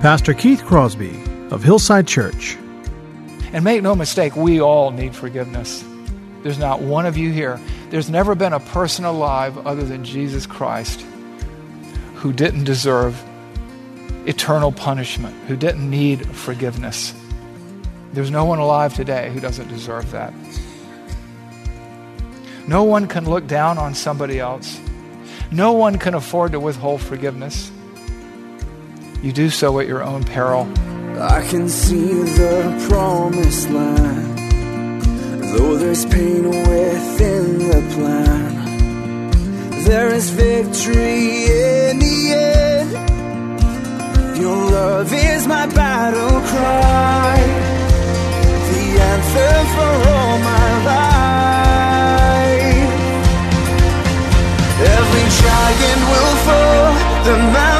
Pastor Keith Crosby of Hillside Church. And make no mistake, we all need forgiveness. There's not one of you here. There's never been a person alive other than Jesus Christ who didn't deserve eternal punishment, who didn't need forgiveness. There's no one alive today who doesn't deserve that. No one can look down on somebody else. No one can afford to withhold forgiveness. You do so at your own peril. I can see the promised land, though there's pain within the plan. There is victory in the end. Your love is my battle cry, the anthem for all my life. Every giant will fall, the move,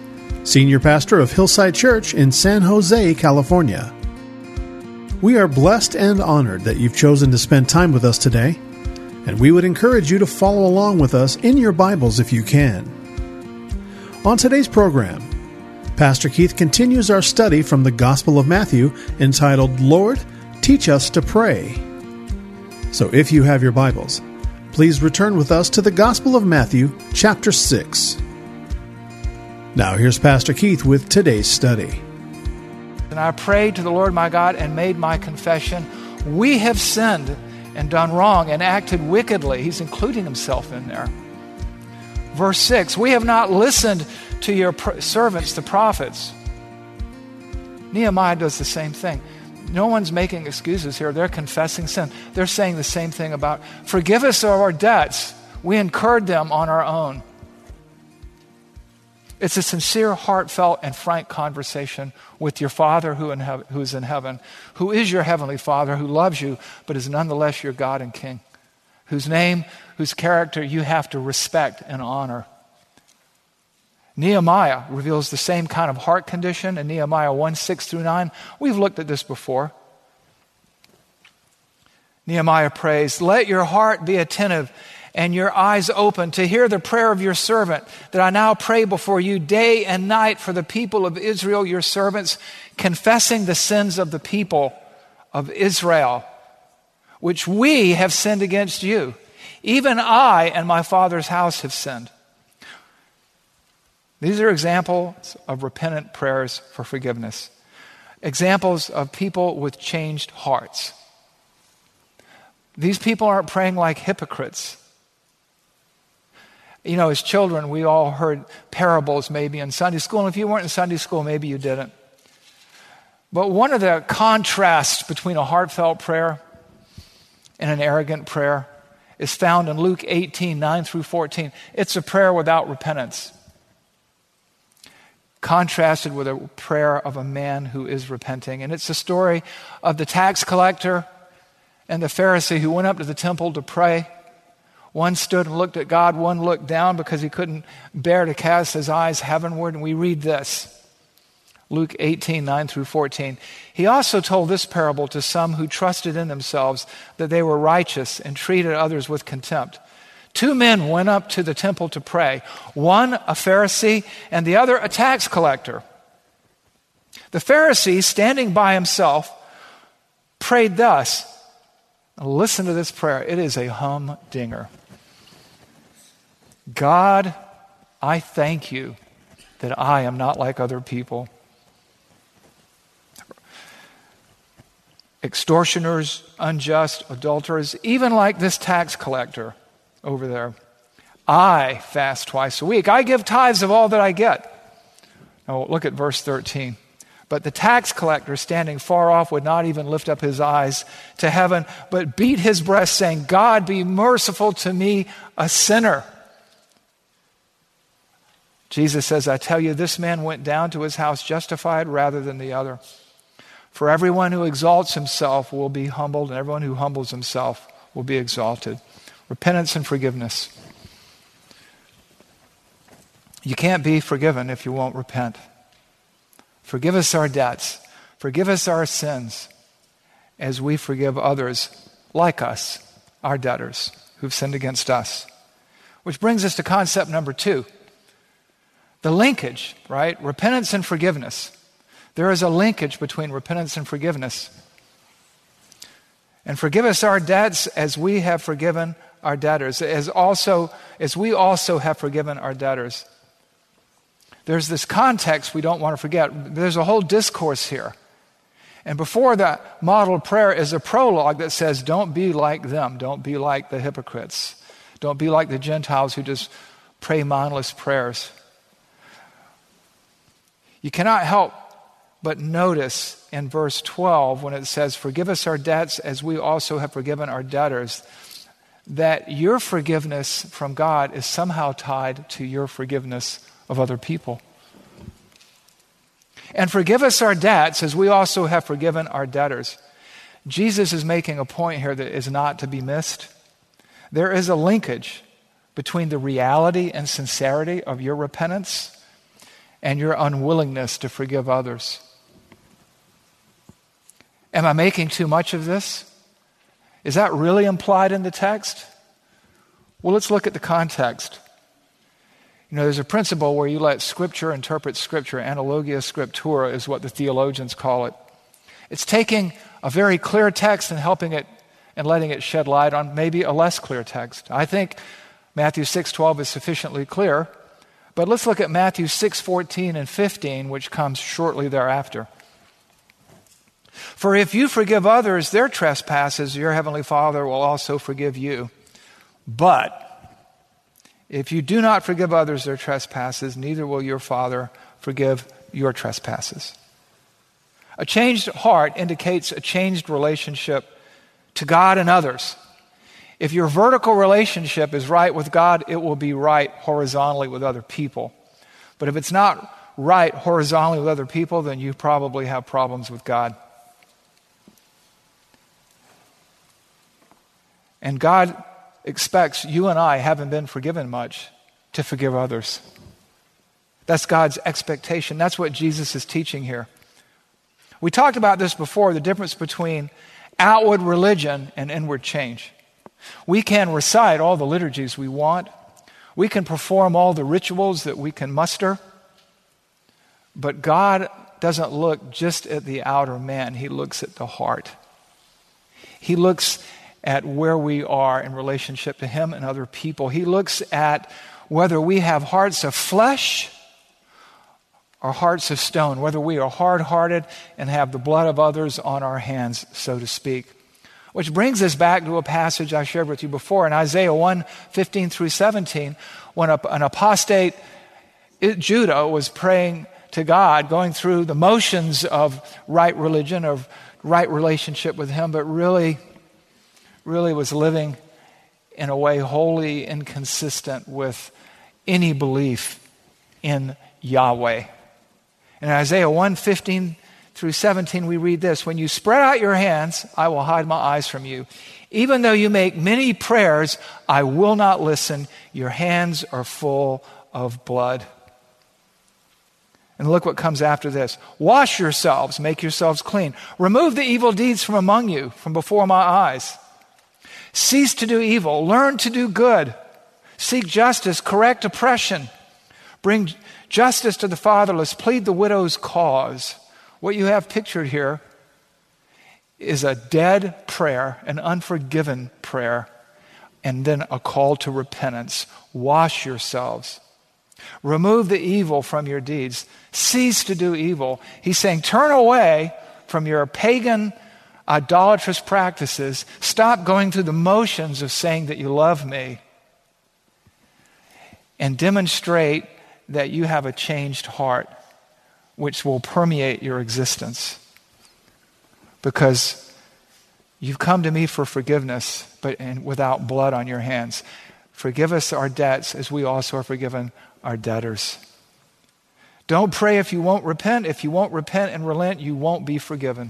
Senior Pastor of Hillside Church in San Jose, California. We are blessed and honored that you've chosen to spend time with us today, and we would encourage you to follow along with us in your Bibles if you can. On today's program, Pastor Keith continues our study from the Gospel of Matthew entitled, Lord, Teach Us to Pray. So if you have your Bibles, please return with us to the Gospel of Matthew, chapter 6. Now here's Pastor Keith with today's study. And I prayed to the Lord my God and made my confession. We have sinned and done wrong and acted wickedly. He's including himself in there. Verse 6 We have not listened to your pr- servants, the prophets. Nehemiah does the same thing. No one's making excuses here. They're confessing sin. They're saying the same thing about, forgive us of our debts. We incurred them on our own. It's a sincere, heartfelt, and frank conversation with your Father who who is in heaven, who is your heavenly Father, who loves you, but is nonetheless your God and King, whose name, whose character you have to respect and honor. Nehemiah reveals the same kind of heart condition in Nehemiah 1 6 through 9. We've looked at this before. Nehemiah prays, Let your heart be attentive and your eyes open to hear the prayer of your servant that I now pray before you day and night for the people of Israel, your servants, confessing the sins of the people of Israel, which we have sinned against you. Even I and my father's house have sinned. These are examples of repentant prayers for forgiveness, examples of people with changed hearts. These people aren't praying like hypocrites. You know, as children, we all heard parables maybe in Sunday school, and if you weren't in Sunday school, maybe you didn't. But one of the contrasts between a heartfelt prayer and an arrogant prayer is found in Luke 18 9 through 14. It's a prayer without repentance contrasted with a prayer of a man who is repenting. And it's the story of the tax collector and the Pharisee who went up to the temple to pray. One stood and looked at God, one looked down because he couldn't bear to cast his eyes heavenward. And we read this Luke 18, 9 through 14. He also told this parable to some who trusted in themselves that they were righteous and treated others with contempt. Two men went up to the temple to pray one a Pharisee and the other a tax collector. The Pharisee, standing by himself, prayed thus. Listen to this prayer. It is a humdinger. God, I thank you that I am not like other people. Extortioners, unjust, adulterers, even like this tax collector over there. I fast twice a week. I give tithes of all that I get. Now look at verse 13. But the tax collector, standing far off, would not even lift up his eyes to heaven, but beat his breast, saying, God, be merciful to me, a sinner. Jesus says, I tell you, this man went down to his house justified rather than the other. For everyone who exalts himself will be humbled, and everyone who humbles himself will be exalted. Repentance and forgiveness. You can't be forgiven if you won't repent. Forgive us our debts. Forgive us our sins as we forgive others like us, our debtors, who've sinned against us. Which brings us to concept number two the linkage, right? Repentance and forgiveness. There is a linkage between repentance and forgiveness. And forgive us our debts as we have forgiven our debtors, as also as we also have forgiven our debtors. There's this context we don't want to forget. There's a whole discourse here. And before that model prayer is a prologue that says, Don't be like them. Don't be like the hypocrites. Don't be like the Gentiles who just pray mindless prayers. You cannot help but notice in verse 12 when it says, Forgive us our debts as we also have forgiven our debtors, that your forgiveness from God is somehow tied to your forgiveness of other people. And forgive us our debts as we also have forgiven our debtors. Jesus is making a point here that is not to be missed. There is a linkage between the reality and sincerity of your repentance and your unwillingness to forgive others. Am I making too much of this? Is that really implied in the text? Well, let's look at the context. You know, there's a principle where you let Scripture interpret Scripture. Analogia scriptura is what the theologians call it. It's taking a very clear text and helping it and letting it shed light on maybe a less clear text. I think Matthew 6:12 is sufficiently clear, but let's look at Matthew 6:14 and 15, which comes shortly thereafter. For if you forgive others their trespasses, your heavenly Father will also forgive you. But if you do not forgive others their trespasses, neither will your Father forgive your trespasses. A changed heart indicates a changed relationship to God and others. If your vertical relationship is right with God, it will be right horizontally with other people. But if it's not right horizontally with other people, then you probably have problems with God. And God expects you and I, haven't been forgiven much, to forgive others. That's God's expectation. That's what Jesus is teaching here. We talked about this before the difference between outward religion and inward change. We can recite all the liturgies we want, we can perform all the rituals that we can muster, but God doesn't look just at the outer man, He looks at the heart. He looks at where we are in relationship to Him and other people. He looks at whether we have hearts of flesh or hearts of stone, whether we are hard hearted and have the blood of others on our hands, so to speak. Which brings us back to a passage I shared with you before in Isaiah 1 15 through 17, when an apostate uh, Judah was praying to God, going through the motions of right religion, of right relationship with Him, but really really was living in a way wholly inconsistent with any belief in Yahweh. In Isaiah 1 15 through 17, we read this When you spread out your hands, I will hide my eyes from you. Even though you make many prayers, I will not listen. Your hands are full of blood. And look what comes after this. Wash yourselves, make yourselves clean. Remove the evil deeds from among you, from before my eyes. Cease to do evil, learn to do good, seek justice, correct oppression, bring justice to the fatherless, plead the widow's cause. What you have pictured here is a dead prayer, an unforgiven prayer, and then a call to repentance. Wash yourselves. Remove the evil from your deeds. Cease to do evil. He's saying, turn away from your pagan idolatrous practices. Stop going through the motions of saying that you love me and demonstrate that you have a changed heart which will permeate your existence. Because you've come to me for forgiveness, but without blood on your hands. Forgive us our debts as we also are forgiven our debtors. Don't pray if you won't repent. If you won't repent and relent, you won't be forgiven.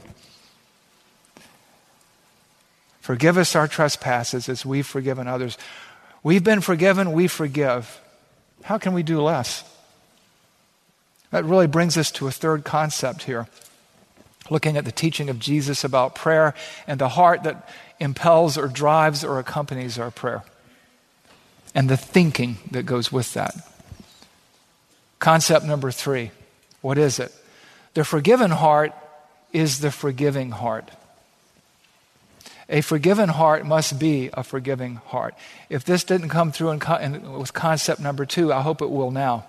Forgive us our trespasses as we've forgiven others. We've been forgiven, we forgive. How can we do less? That really brings us to a third concept here. Looking at the teaching of Jesus about prayer and the heart that impels or drives or accompanies our prayer, and the thinking that goes with that. Concept number three what is it? The forgiven heart is the forgiving heart. A forgiven heart must be a forgiving heart. If this didn't come through in, in, with concept number two, I hope it will now.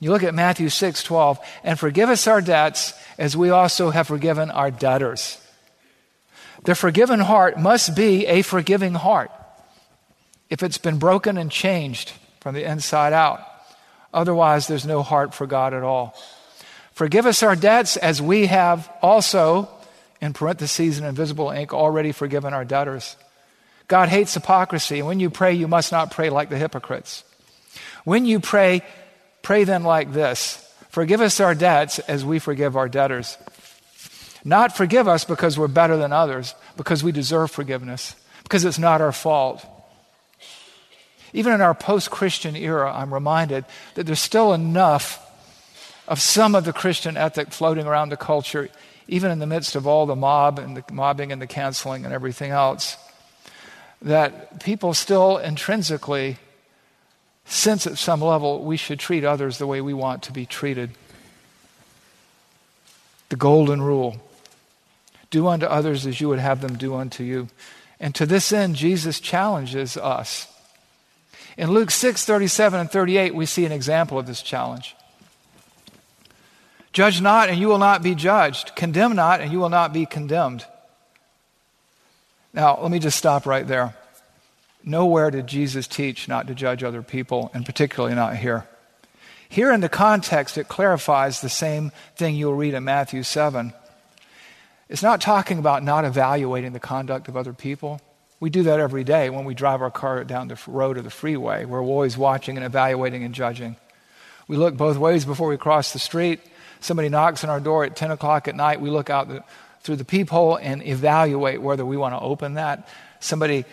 You look at Matthew 6 12, and forgive us our debts as we also have forgiven our debtors. The forgiven heart must be a forgiving heart if it's been broken and changed from the inside out. Otherwise, there's no heart for God at all. Forgive us our debts as we have also in parentheses in invisible ink, already forgiven our debtors. God hates hypocrisy. And when you pray, you must not pray like the hypocrites. When you pray, pray then like this Forgive us our debts as we forgive our debtors. Not forgive us because we're better than others, because we deserve forgiveness, because it's not our fault. Even in our post Christian era, I'm reminded that there's still enough of some of the Christian ethic floating around the culture, even in the midst of all the mob and the mobbing and the canceling and everything else, that people still intrinsically sense at some level we should treat others the way we want to be treated. The golden rule do unto others as you would have them do unto you. And to this end, Jesus challenges us. In Luke 6 37 and 38, we see an example of this challenge. Judge not, and you will not be judged. Condemn not, and you will not be condemned. Now, let me just stop right there. Nowhere did Jesus teach not to judge other people, and particularly not here. Here in the context, it clarifies the same thing you'll read in Matthew 7. It's not talking about not evaluating the conduct of other people. We do that every day when we drive our car down the road or the freeway. We're always watching and evaluating and judging. We look both ways before we cross the street somebody knocks on our door at 10 o'clock at night, we look out the, through the peephole and evaluate whether we want to open that. Somebody,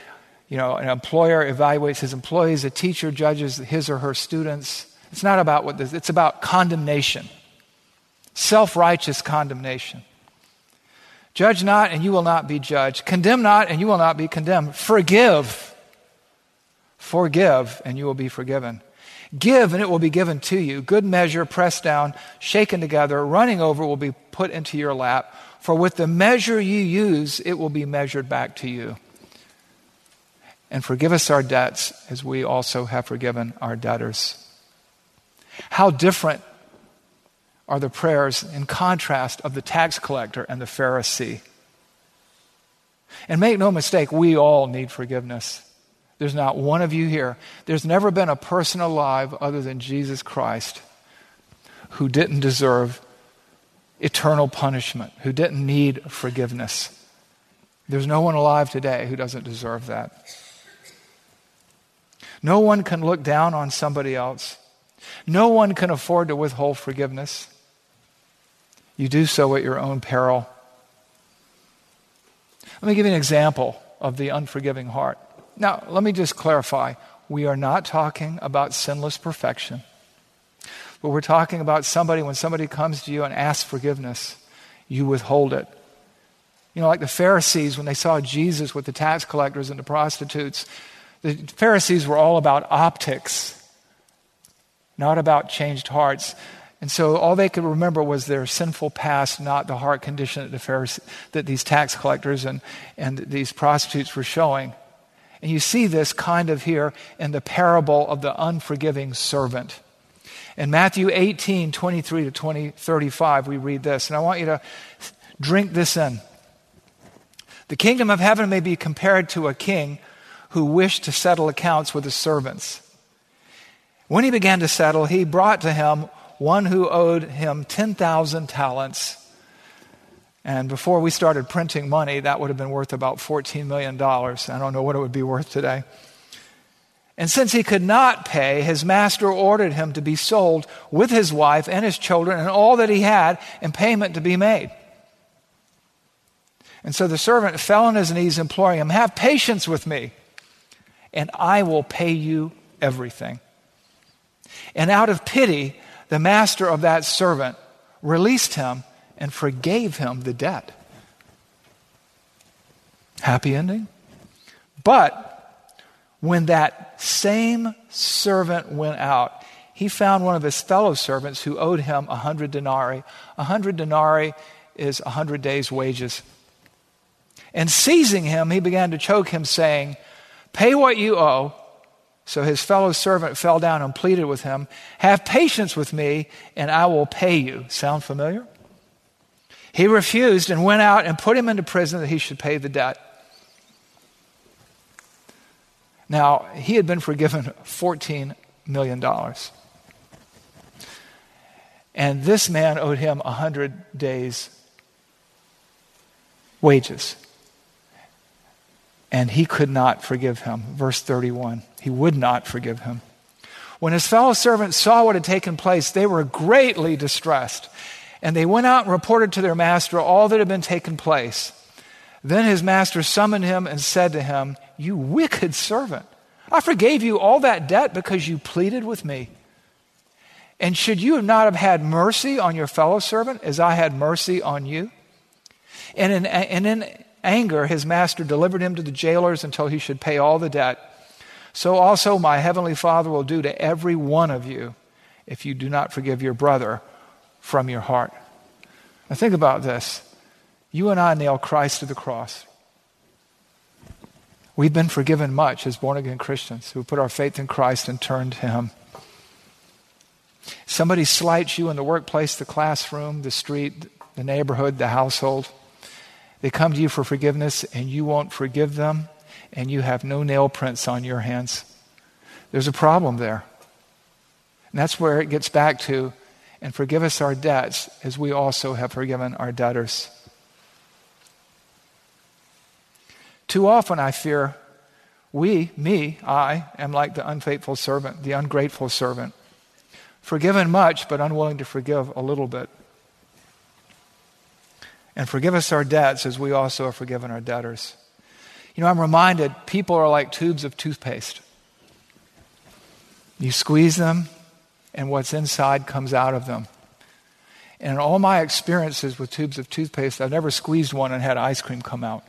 you know, an employer evaluates his employees, a teacher judges his or her students. It's not about what this, it's about condemnation, self righteous condemnation. Judge not, and you will not be judged. Condemn not, and you will not be condemned. Forgive. Forgive, and you will be forgiven. Give, and it will be given to you. Good measure, pressed down, shaken together, running over, will be put into your lap. For with the measure you use, it will be measured back to you. And forgive us our debts as we also have forgiven our debtors. How different are the prayers in contrast of the tax collector and the Pharisee. And make no mistake, we all need forgiveness. There's not one of you here. There's never been a person alive other than Jesus Christ who didn't deserve eternal punishment, who didn't need forgiveness. There's no one alive today who doesn't deserve that. No one can look down on somebody else. No one can afford to withhold forgiveness. You do so at your own peril. Let me give you an example of the unforgiving heart. Now, let me just clarify. We are not talking about sinless perfection, but we're talking about somebody, when somebody comes to you and asks forgiveness, you withhold it. You know, like the Pharisees, when they saw Jesus with the tax collectors and the prostitutes, the Pharisees were all about optics, not about changed hearts. And so all they could remember was their sinful past, not the heart condition that, the Pharisees, that these tax collectors and, and these prostitutes were showing. And you see this kind of here in the parable of the unforgiving servant. In Matthew 18, 23 to 20, 35, we read this, and I want you to drink this in. The kingdom of heaven may be compared to a king who wished to settle accounts with his servants. When he began to settle, he brought to him one who owed him 10,000 talents. And before we started printing money, that would have been worth about $14 million. I don't know what it would be worth today. And since he could not pay, his master ordered him to be sold with his wife and his children and all that he had, and payment to be made. And so the servant fell on his knees, imploring him, Have patience with me, and I will pay you everything. And out of pity, the master of that servant released him and forgave him the debt. Happy ending? But when that same servant went out, he found one of his fellow servants who owed him a hundred denarii. A hundred denarii is a hundred days' wages. And seizing him, he began to choke him, saying, Pay what you owe. So his fellow servant fell down and pleaded with him, Have patience with me, and I will pay you. Sound familiar? He refused and went out and put him into prison that he should pay the debt. Now, he had been forgiven $14 million. And this man owed him 100 days' wages and he could not forgive him. Verse 31. He would not forgive him. When his fellow servants saw what had taken place, they were greatly distressed. And they went out and reported to their master all that had been taken place. Then his master summoned him and said to him, You wicked servant, I forgave you all that debt because you pleaded with me. And should you not have had mercy on your fellow servant as I had mercy on you? And in, and in anger, his master delivered him to the jailers until he should pay all the debt. So also my heavenly Father will do to every one of you if you do not forgive your brother from your heart. Now think about this. You and I nail Christ to the cross. We've been forgiven much as born again Christians who put our faith in Christ and turned to Him. Somebody slights you in the workplace, the classroom, the street, the neighborhood, the household. They come to you for forgiveness and you won't forgive them and you have no nail prints on your hands. There's a problem there. And that's where it gets back to and forgive us our debts as we also have forgiven our debtors. Too often, I fear, we, me, I, am like the unfaithful servant, the ungrateful servant. Forgiven much, but unwilling to forgive a little bit. And forgive us our debts as we also have forgiven our debtors. You know, I'm reminded people are like tubes of toothpaste. You squeeze them, and what's inside comes out of them. And in all my experiences with tubes of toothpaste, I've never squeezed one and had ice cream come out.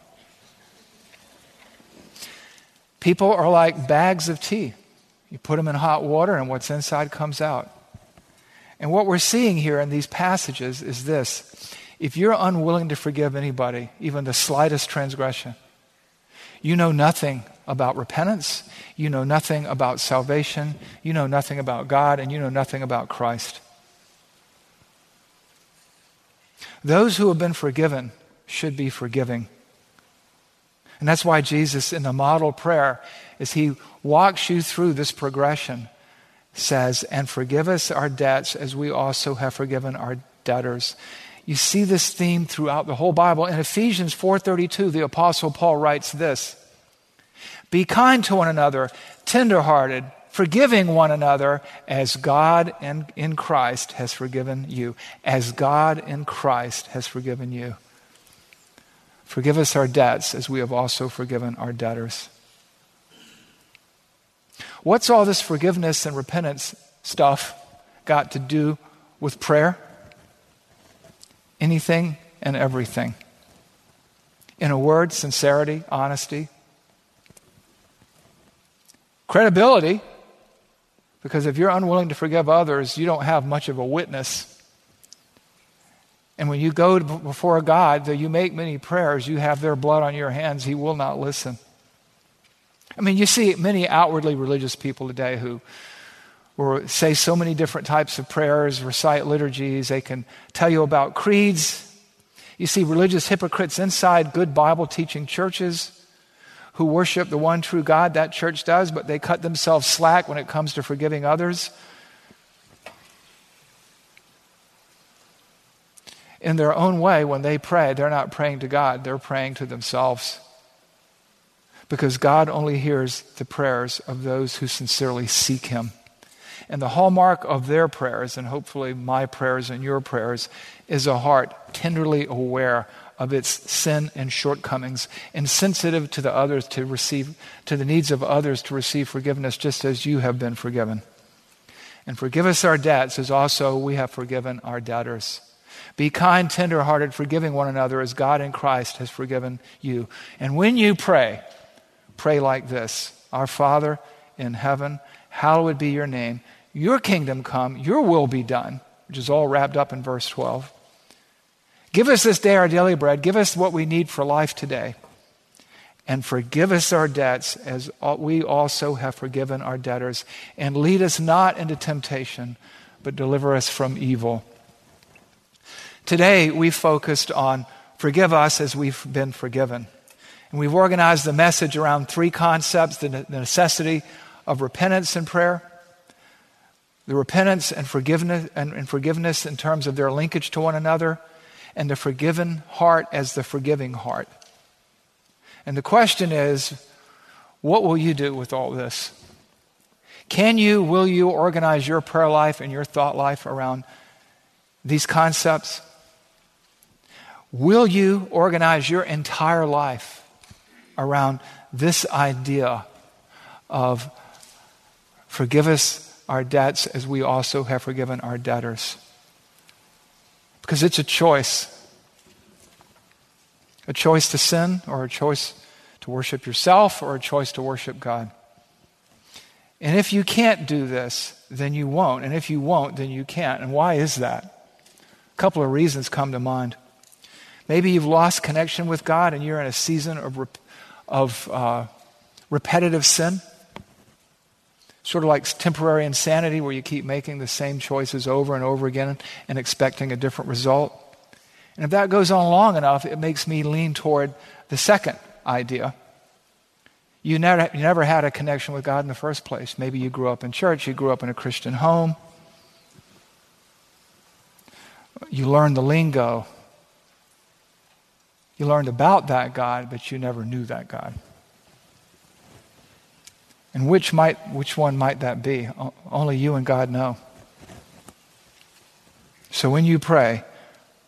People are like bags of tea. You put them in hot water, and what's inside comes out. And what we're seeing here in these passages is this if you're unwilling to forgive anybody, even the slightest transgression, you know nothing about repentance, you know nothing about salvation, you know nothing about God, and you know nothing about Christ. Those who have been forgiven should be forgiving. And that's why Jesus, in the model prayer, as he walks you through this progression, says, And forgive us our debts as we also have forgiven our debtors. You see this theme throughout the whole Bible. In Ephesians 4:32, the apostle Paul writes this: Be kind to one another, tenderhearted, forgiving one another as God in, in Christ has forgiven you. As God in Christ has forgiven you. Forgive us our debts as we have also forgiven our debtors. What's all this forgiveness and repentance stuff got to do with prayer? Anything and everything. In a word, sincerity, honesty, credibility, because if you're unwilling to forgive others, you don't have much of a witness. And when you go before God, though you make many prayers, you have their blood on your hands, He will not listen. I mean, you see many outwardly religious people today who or say so many different types of prayers, recite liturgies. They can tell you about creeds. You see religious hypocrites inside good Bible teaching churches who worship the one true God, that church does, but they cut themselves slack when it comes to forgiving others. In their own way, when they pray, they're not praying to God, they're praying to themselves. because God only hears the prayers of those who sincerely seek Him. And the hallmark of their prayers, and hopefully my prayers and your prayers, is a heart tenderly aware of its sin and shortcomings and sensitive to the others to receive to the needs of others to receive forgiveness just as you have been forgiven. And forgive us our debts as also we have forgiven our debtors. Be kind, tenderhearted, forgiving one another as God in Christ has forgiven you. And when you pray, pray like this Our Father in heaven, hallowed be your name. Your kingdom come, your will be done, which is all wrapped up in verse 12. Give us this day our daily bread. Give us what we need for life today. And forgive us our debts as we also have forgiven our debtors. And lead us not into temptation, but deliver us from evil. Today, we focused on forgive us as we've been forgiven. And we've organized the message around three concepts the necessity of repentance and prayer, the repentance and forgiveness, and, and forgiveness in terms of their linkage to one another, and the forgiven heart as the forgiving heart. And the question is what will you do with all this? Can you, will you organize your prayer life and your thought life around these concepts? Will you organize your entire life around this idea of forgive us our debts as we also have forgiven our debtors? Because it's a choice a choice to sin, or a choice to worship yourself, or a choice to worship God. And if you can't do this, then you won't. And if you won't, then you can't. And why is that? A couple of reasons come to mind. Maybe you've lost connection with God and you're in a season of, of uh, repetitive sin. Sort of like temporary insanity where you keep making the same choices over and over again and expecting a different result. And if that goes on long enough, it makes me lean toward the second idea. You never, you never had a connection with God in the first place. Maybe you grew up in church, you grew up in a Christian home. You learned the lingo, you learned about that God, but you never knew that God. And which, might, which one might that be? Only you and God know. So when you pray,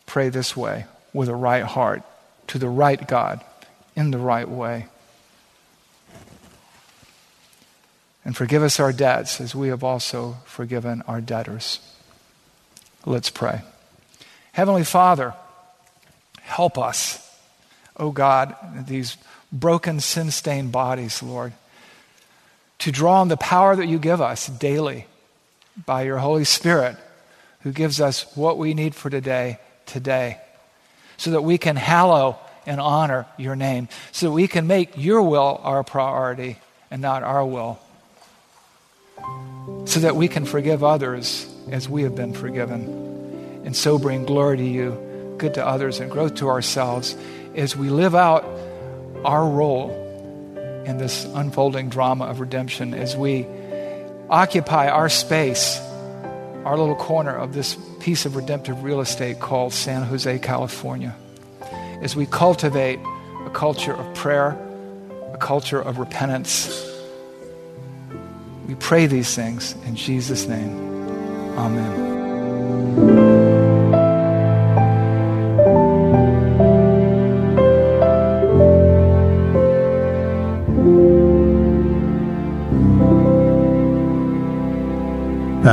pray this way with a right heart to the right God in the right way. And forgive us our debts as we have also forgiven our debtors. Let's pray. Heavenly Father, help us oh God, these broken, sin stained bodies, Lord, to draw on the power that you give us daily by your Holy Spirit, who gives us what we need for today, today, so that we can hallow and honor your name, so that we can make your will our priority and not our will, so that we can forgive others as we have been forgiven, and so bring glory to you, good to others, and growth to ourselves as we live out our role in this unfolding drama of redemption, as we occupy our space, our little corner of this piece of redemptive real estate called San Jose, California, as we cultivate a culture of prayer, a culture of repentance. We pray these things in Jesus' name. Amen.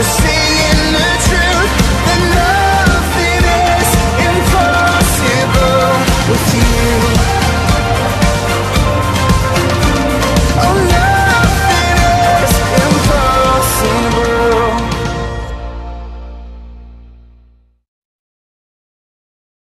the sea